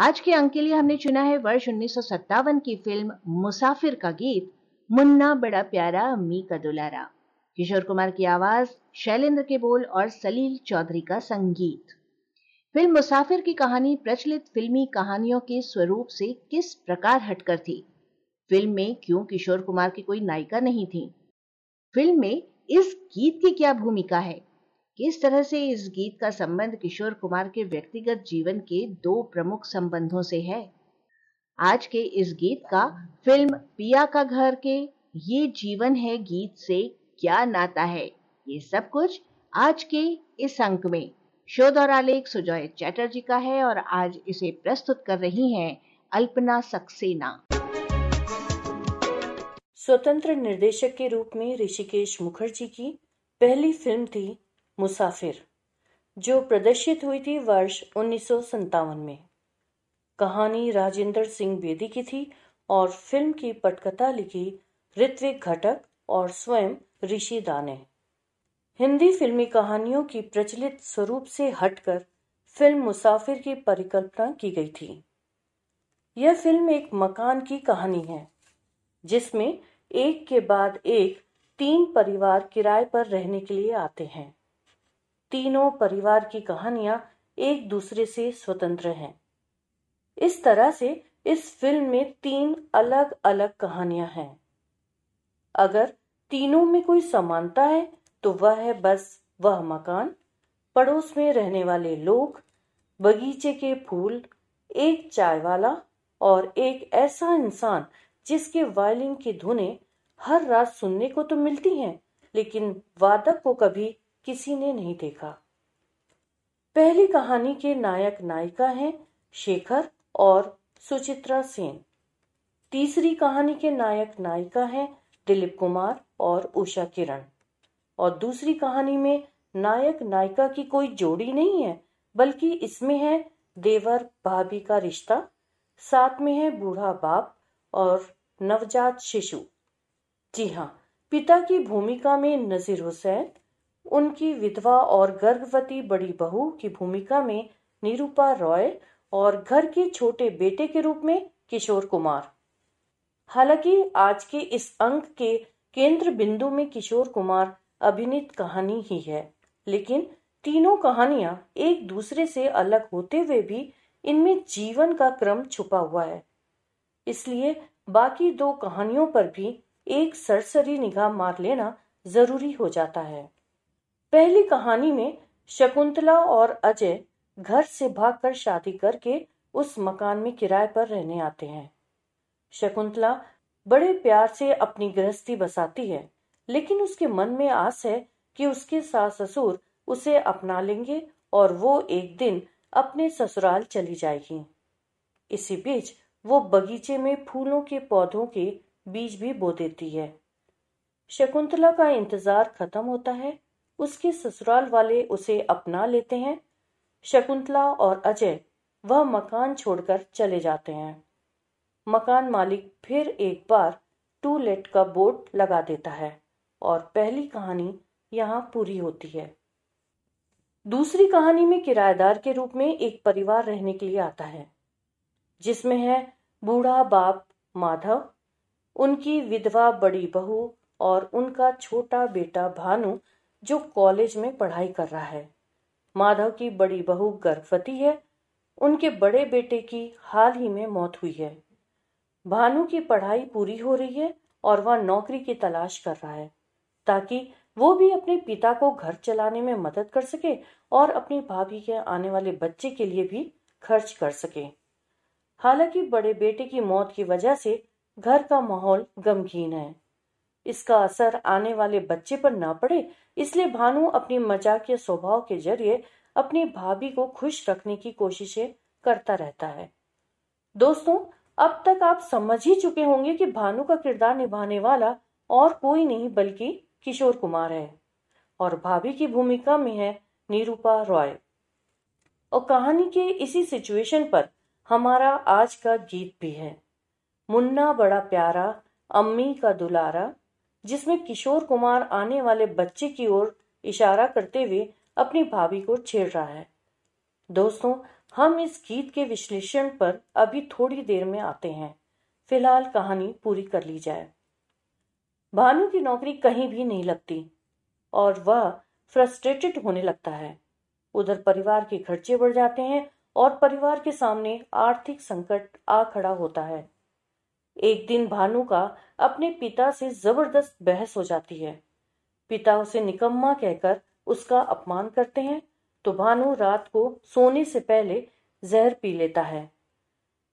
आज के अंक के लिए हमने चुना है वर्ष उन्नीस सौ सत्तावन की फ़िल्म मुसाफिर का गीत, मुन्ना बड़ा प्यारा अम्मी का दुलारा। किशोर कुमार की आवाज़, शैलेंद्र के बोल और सलील चौधरी का संगीत। फ़िल्म मुसाफिर की कहानी प्रचलित फिल्मी कहानियों के स्वरूप से किस प्रकार हटकर थी? फ़िल्म में क्यों किशोर कुमार की कोई नायिका नहीं थी? फ़िल्म में इस गीत की क्या भूमिका है? किस तरह से इस गीत का संबंध किशोर कुमार के व्यक्तिगत जीवन के दो प्रमुख संबंधों से है? आज के इस गीत का फ़िल्म पिया का घर के ये जीवन है गीत से क्या नाता है? ये सब कुछ आज के इस अंक में। शोध और आलेख सुजॉय चैटर्जी का है और आज इसे प्रस्तुत कर रही हैं अल्पना सक्सेना। स्वतंत्र निर्देशक के रूप में ऋषिकेश मुखर्जी की पहली फ़िल्म थी मुसाफिर, जो प्रदर्शित हुई थी वर्ष उन्नीस में। कहानी राजेंद्र सिंह बेदी की थी और फ़िल्म की पटकथा लिखी ऋत्विक घटक और स्वयं ऋषि दाने। हिंदी फिल्मी कहानियों की प्रचलित स्वरूप से हटकर फ़िल्म मुसाफिर की परिकल्पना की गई थी। यह फ़िल्म एक मकान की कहानी है, जिसमें एक के बाद एक तीन परिवार किराए पर रहने के लिए आते हैं। तीनों परिवार की कहानियाँ एक दूसरे से स्वतंत्र हैं। इस तरह से इस फ़िल्म में तीन अलग अलग कहानियाँ हैं। अगर तीनों में कोई समानता है तो वह है बस वह मकान, पड़ोस में रहने वाले लोग, बगीचे के फूल, एक चाय वाला और एक ऐसा इंसान जिसके वायलिन की धुनें हर रात सुनने को तो मिलती हैं, लेकिन वादक को कभी किसी ने नहीं देखा। पहली कहानी के नायक नायिका हैं शेखर और सुचित्रा सेन। तीसरी कहानी के नायक नायिका हैं दिलीप कुमार और उषा किरण। और दूसरी कहानी में नायक नायिका की कोई जोड़ी नहीं है, बल्कि इसमें है देवर भाभी का रिश्ता, साथ में है बूढ़ा बाप और नवजात शिशु। जी हाँ पिता की भूमिका में नजीर हुसैन उनकी विधवा और गर्भवती बड़ी बहू की भूमिका में निरूपा रॉय और घर के छोटे बेटे के रूप में किशोर कुमार। हालाँकि आज के इस अंक के केंद्र बिंदु में किशोर कुमार अभिनीत कहानी ही है, लेकिन तीनों कहानियाँ एक दूसरे से अलग होते हुए भी इनमें जीवन का क्रम छुपा हुआ है। इसलिए बाकी दो कहानियों पर भी एक सरसरी निगाह मार लेना ज़रूरी हो जाता है। पहली कहानी में शकुंतला और अजय घर से भागकर शादी करके उस मकान में किराए पर रहने आते हैं। शकुंतला बड़े प्यार से अपनी गृहस्थी बसाती है, लेकिन उसके मन में आस है कि उसके सास ससुर उसे अपना लेंगे और वो एक दिन अपने ससुराल चली जाएगी। इसी बीच वो बगीचे में फूलों के पौधों के बीज भी बो देती है। शकुंतला का इंतज़ार खत्म होता है उसके ससुराल वाले उसे अपना लेते हैं। शकुंतला और अजय वह मकान छोड़कर चले जाते हैं। मकान मालिक फिर एक बार टू लेट का बोर्ड लगा देता है और पहली कहानी यहाँ पूरी होती है। दूसरी कहानी में किराएदार के रूप में एक परिवार रहने के लिए आता है, जिसमें है बूढ़ा बाप माधव, उनकी विधवा बड़ी बहू और उनका छोटा बेटा भानु जो कॉलेज में पढ़ाई कर रहा है। माधव की बड़ी बहू गर्भवती है। उनके बड़े बेटे की हाल ही में मौत हुई है। भानु की पढ़ाई पूरी हो रही है और वह नौकरी की तलाश कर रहा है, ताकि वो भी अपने पिता को घर चलाने में मदद कर सके और अपनी भाभी के आने वाले बच्चे के लिए भी खर्च कर सके। हालाँकि बड़े बेटे की मौत की वजह से घर का माहौल गमगीन है। इसका असर आने वाले बच्चे पर ना पड़े, इसलिए भानु अपनी मजाकिया स्वभाव के ज़रिए अपनी भाभी को खुश रखने की कोशिशें करता रहता है। दोस्तों, अब तक आप समझ ही चुके होंगे कि भानु का किरदार निभाने वाला और कोई नहीं बल्कि किशोर कुमार है और भाभी की भूमिका में है निरूपा रॉय। और कहानी के इसी सिचुएशन पर हमारा आज का गीत भी है। मुन्ना बड़ा प्यारा, अम्मी का दुलारा जिसमें किशोर कुमार आने वाले बच्चे की ओर इशारा करते हुए अपनी भाभी को छेड़ रहा है। दोस्तों, हम इस गीत के विश्लेषण पर अभी थोड़ी देर में आते हैं। फ़िलहाल कहानी पूरी कर ली जाए। भानु की नौकरी कहीं भी नहीं लगती और वह फ्रस्ट्रेटेड होने लगता है। उधर परिवार के खर्चे बढ़ जाते हैं और परिवार के सामने आर्थिक संकट आ खड़ा होता है। एक दिन भानु का अपने पिता से ज़बरदस्त बहस हो जाती है। पिता उसे निकम्मा कहकर उसका अपमान करते हैं तो भानु रात को सोने से पहले जहर पी लेता है।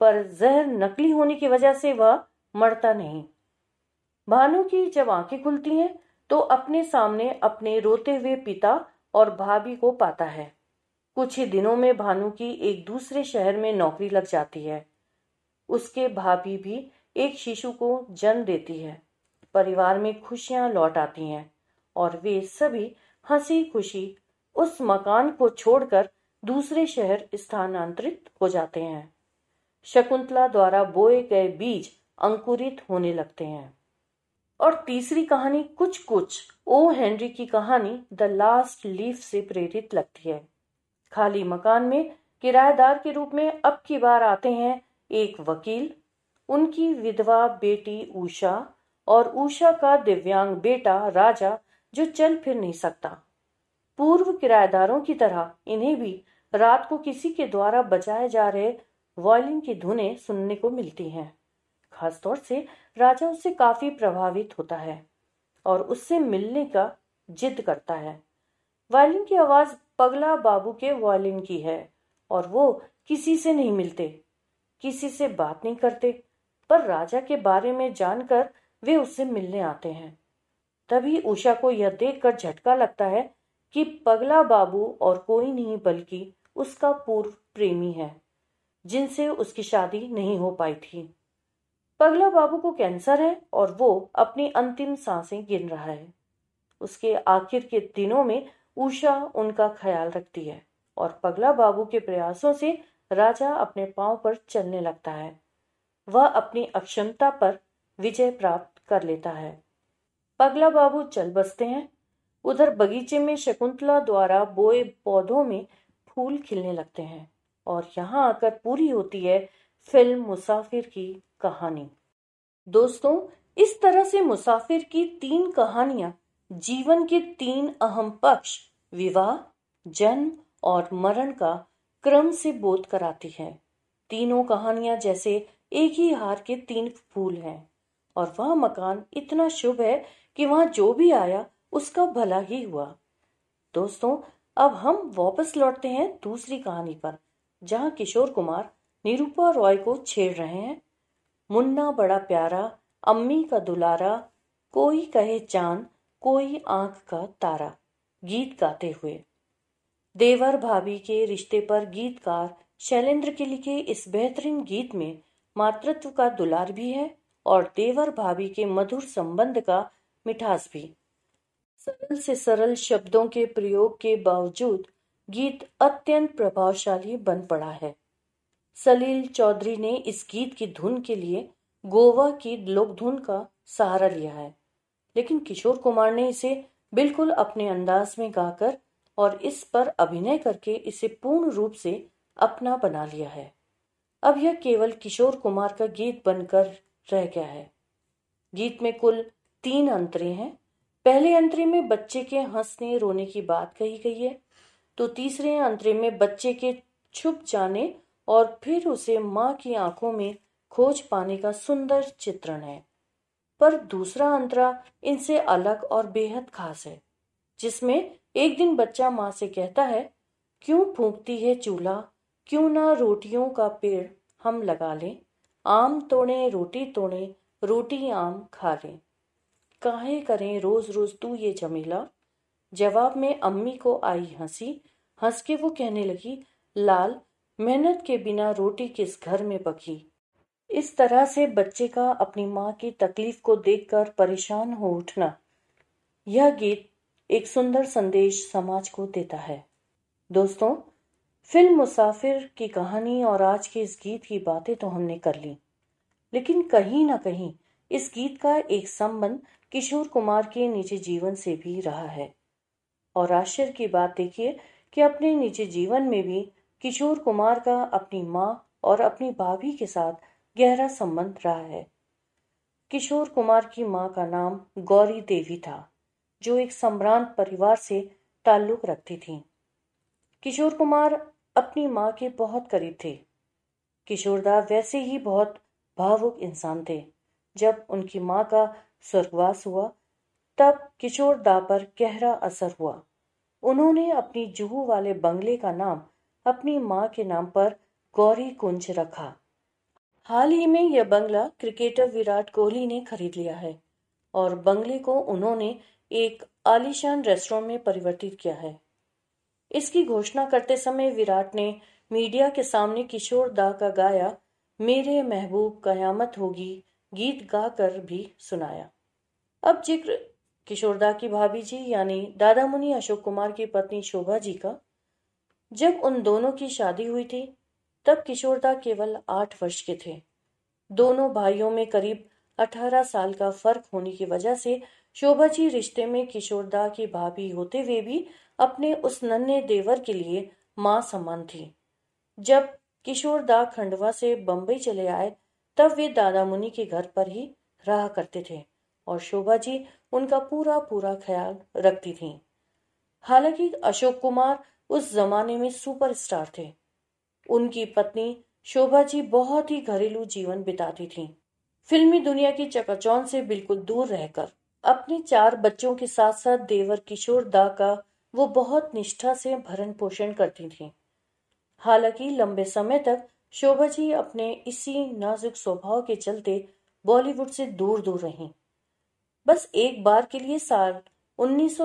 पर जहर नकली होने की वजह से वह मरता नहीं। भानु की जब आँखें खुलती हैं तो अपने सामने अपने रोते हुए पिता और भाभी को पाता है। कुछ ही दिनों में भानु की एक दूसरे शहर में नौकरी लग जाती है। उसके भाभी भी एक शिशु को जन्म देती है। परिवार में खुशियाँ लौट आती हैं और वे सभी हँसी खुशी उस मकान को छोड़कर दूसरे शहर स्थानांतरित हो जाते हैं। शकुंतला द्वारा बोए गए बीज अंकुरित होने लगते हैं। और तीसरी कहानी कुछ कुछ ओ हेनरी की कहानी द लास्ट लीफ से प्रेरित लगती है। खाली मकान में किराएदार के रूप में अब की बार आते हैं एक वकील उनकी विधवा बेटी उषा और उषा का दिव्यांग बेटा राजा जो चल फिर नहीं सकता। पूर्व किराएदारों की तरह इन्हें भी रात को किसी के द्वारा बजाए जा रहे वॉयलिन की धुनें सुनने को मिलती हैं। खासतौर से राजा उससे काफ़ी प्रभावित होता है और उससे मिलने का जिद करता है। वायलिन की आवाज़ पगला बाबू के वायलिन की है और वो किसी से नहीं मिलते, किसी से बात नहीं करते। पर राजा के बारे में जानकर वे उससे मिलने आते हैं। तभी उषा को यह देखकर झटका लगता है कि पगला बाबू और कोई नहीं बल्कि उसका पूर्व प्रेमी है, जिनसे उसकी शादी नहीं हो पाई थी। पगला बाबू को कैंसर है और वो अपनी अंतिम साँसें गिन रहा है। उसके आखिर के दिनों में उषा उनका ख्याल रखती है और पगला बाबू के प्रयासों से राजा अपने पाँव पर चलने लगता है। वह अपनी अक्षमता पर विजय प्राप्त कर लेता है। पगला बाबू चल बसते हैं। उधर बगीचे में शकुंतला द्वारा बोए पौधों में फूल खिलने लगते हैं और यहाँ आकर पूरी होती है फ़िल्म मुसाफिर की कहानी। दोस्तों, इस तरह से मुसाफिर की तीन कहानियाँ जीवन के तीन अहम पक्ष, विवाह, जन्म और मरण का क्रम से बोध कराती है। तीनों कहानियाँ जैसे एक ही हार के तीन फूल हैं। और वह मकान इतना शुभ है कि वहाँ जो भी आया, उसका भला ही हुआ। दोस्तों, अब हम वापस लौटते हैं दूसरी कहानी पर, जहाँ किशोर कुमार, निरूपा रॉय को छेड़ रहे हैं। मुन्ना बड़ा प्यारा, अम्मी का दुलारा, कोई कहे चाँद, कोई आँख का तारा, गीत गाते हुए। देवर भाभी के रिश्ते पर गीतकार शैलेंद्र के लिखे इस बेहतरीन गीत में मातृत्व का दुलार भी है और देवर भाभी के मधुर संबंध का मिठास भी। सरल से सरल शब्दों के प्रयोग के बावजूद गीत अत्यंत प्रभावशाली बन पड़ा है। सलील चौधरी ने इस गीत की धुन के लिए गोवा की लोक धुन का सहारा लिया है, लेकिन किशोर कुमार ने इसे बिल्कुल अपने अंदाज में गाकर और इस पर अभिनय करके इसे पूर्ण रूप से अपना बना लिया है। अब यह केवल किशोर कुमार का गीत बनकर रह गया है। गीत में कुल तीन अंतरे हैं। पहले अंतरे में बच्चे के हंसने रोने की बात कही गई है तो तीसरे अंतरे में बच्चे के छुप जाने और फिर उसे माँ की आँखों में खोज पाने का सुंदर चित्रण है। पर दूसरा अंतरा इनसे अलग और बेहद खास है, जिसमें एक दिन बच्चा माँ से कहता है, क्यों फूंकती है चूल्हा? क्यों ना रोटियों का पेड़ हम लगा लें? आम तोड़े, रोटी तोड़े, रोटी आम खा लें। काहे करें रोज रोज तू ये जमीला जवाब में अम्मी को आई हँसी। हंस के वो कहने लगी, लाल, मेहनत के बिना रोटी किस घर में पकी इस तरह से बच्चे का अपनी माँ की तकलीफ़ को देखकर परेशान हो उठना। यह गीत एक सुंदर संदेश समाज को देता है। दोस्तों फ़िल्म मुसाफिर की कहानी और आज के इस गीत की बातें तो हमने कर ली। लेकिन कहीं ना कहीं इस गीत का एक संबंध किशोर कुमार के निजी जीवन से भी रहा है। और आश्चर्य की बात देखिए कि अपने निजी जीवन में भी किशोर कुमार का अपनी माँ और अपनी भाभी के साथ गहरा संबंध रहा है। किशोर कुमार की माँ का नाम गौरी देवी था, जो एक सम्रांत परिवार से ताल्लुक रखती थी। किशोर कुमार अपनी माँ के बहुत करीब थे। किशोरदा वैसे ही बहुत भावुक इंसान थे। जब उनकी माँ का स्वर्गवास हुआ, तब किशोरदा पर गहरा असर हुआ। उन्होंने अपनी जुहू वाले बंगले का नाम अपनी माँ के नाम पर गौरी कुंज रखा। हाल ही में यह बंगला क्रिकेटर विराट कोहली ने खरीद लिया है और बंगले को उन्होंने एक आलीशान रेस्टोरेंट में परिवर्तित किया है। इसकी घोषणा करते समय विराट ने मीडिया के सामने किशोर दा का गाया, मेरे महबूब कयामत होगी गीत गाकर भी सुनाया। अब ज़िक्र किशोरदा की भाभी जी, यानी दादा मुनि अशोक कुमार की पत्नी शोभा जी का। जब उन दोनों की शादी हुई थी, तब किशोरदा केवल आठ वर्ष के थे। दोनों भाइयों में करीब अठारह साल का फ़र्क होने की वजह से शोभा जी रिश्ते में किशोरदा की भाभी होते हुए भी अपने उस नन्हे देवर के लिए माँ समान थी। जब किशोर दा खंडवा से बंबई चले आए, तब वे दादा मुनि के घर पर ही रहा करते थे और शोभा जी उनका पूरा पूरा ख्याल रखती थी। हालाँकि अशोक कुमार उस जमाने में सुपरस्टार थे। उनकी पत्नी शोभा जी बहुत ही घरेलू जीवन बिताती थी। फिल्मी दुनिया की चकाचौंध से बिल्कुल दूर रहकर अपने चार बच्चों के साथ साथ देवर किशोर दा का वो बहुत निष्ठा से भरण पोषण करती थी। हालाँकि लंबे समय तक शोभा जी अपने इसी नाजुक स्वभाव के चलते बॉलीवुड से दूर दूर रहीं। बस एक बार के लिए साल उन्नीस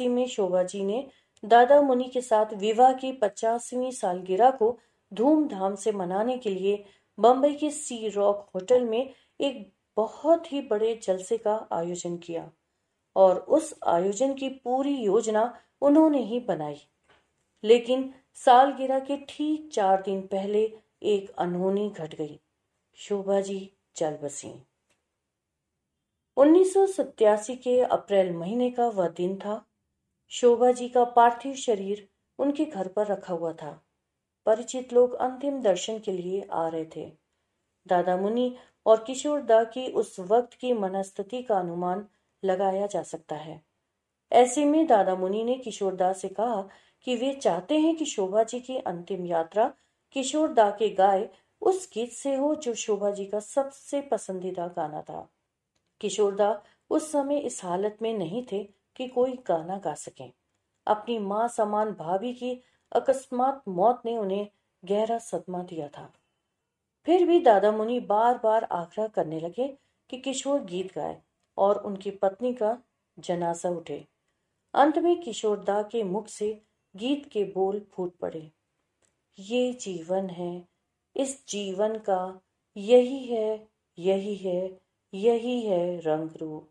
में शोभा जी ने दादा मुनि के साथ विवाह की पचासवीं सालगिरह को धूमधाम से मनाने के लिए बंबई के सी रॉक होटल में एक बहुत ही बड़े जलसे का आयोजन किया और उस आयोजन की पूरी योजना उन्होंने ही बनाई। लेकिन सालगिरह के ठीक चार दिन पहले एक अनहोनी घट गई। शोभा जी चल बसी। उन्नीस सौ सतासी के अप्रैल महीने का वह दिन था। शोभा जी का पार्थिव शरीर उनके घर पर रखा हुआ था। परिचित लोग अंतिम दर्शन के लिए आ रहे थे। दादा मुनि और किशोर दा की उस वक्त की मनस्थिति का अनुमान लगाया जा सकता है। ऐसे में दादा मुनि ने किशोरदास से कहा कि वे चाहते हैं कि शोभा जी की अंतिम यात्रा किशोरदा के गाय उस गीत से हो जो शोभा जी का सबसे पसंदीदा गाना था। किशोरदा उस समय इस हालत में नहीं थे कि कोई गाना गा सके। अपनी माँ समान भाभी की अकस्मात मौत ने उन्हें गहरा सदमा दिया था। फिर भी दादा मुनि बार बार आग्रह करने लगे कि किशोर गीत गाए और उनकी पत्नी का जनाजा उठे। अंत में किशोरदा के मुख से गीत के बोल फूट पड़े। ये जीवन है, इस जीवन का यही है यही है यही है रंग रूप।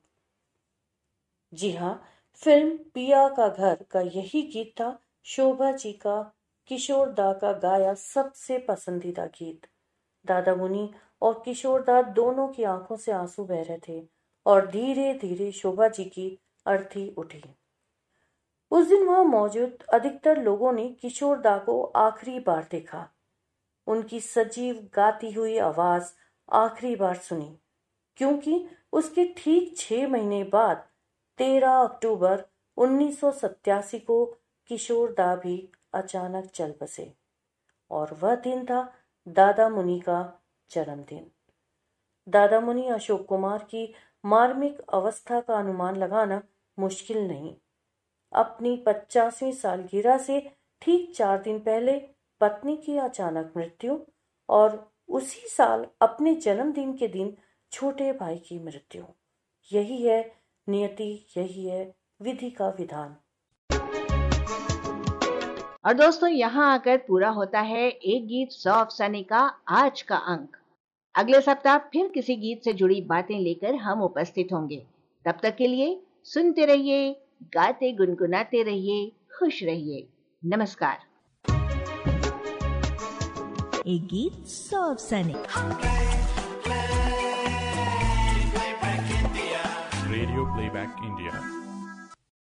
जी हाँ फ़िल्म पिया का घर का यही गीत था, शोभा जी का, किशोर दा का गाया सबसे पसंदीदा गीत। दादा मुनि और किशोर दा दोनों की आँखों से आँसू बह रहे थे और धीरे धीरे शोभा जी की अर्थी उठी। उस दिन वहाँ मौजूद अधिकतर लोगों ने किशोर दा को आखिरी बार देखा। उनकी सजीव गाती हुई आवाज़ आखिरी बार सुनी, क्योंकि उसके ठीक छह महीने बाद, तेरह अक्टूबर उन्नीस को किशोर दा भी अचानक चल बसे, और वह दिन था दादा मुनि का जन्मदिन। दादा मुनि अशोक कुमार की मार्मिक अवस्था का अनुमान लगाना मुश्किल नहीं अपनी पचासवीं सालगिरह से ठीक चार दिन पहले पत्नी की अचानक मृत्यु और उसी साल अपने जन्मदिन के दिन छोटे भाई की मृत्यु। यही है नियति, यही है विधि का विधान। और दोस्तों, यहाँ आकर पूरा होता है एक गीत सौ अफसाने का आज का अंक। अगले सप्ताह फिर किसी गीत से जुड़ी बातें लेकर हम उपस्थित होंगे। तब तक के लिए सुनते रहिए गाते गुनगुनाते रहिए खुश रहिए। नमस्कार। एक गीत सौ सैनिक। Radio playback India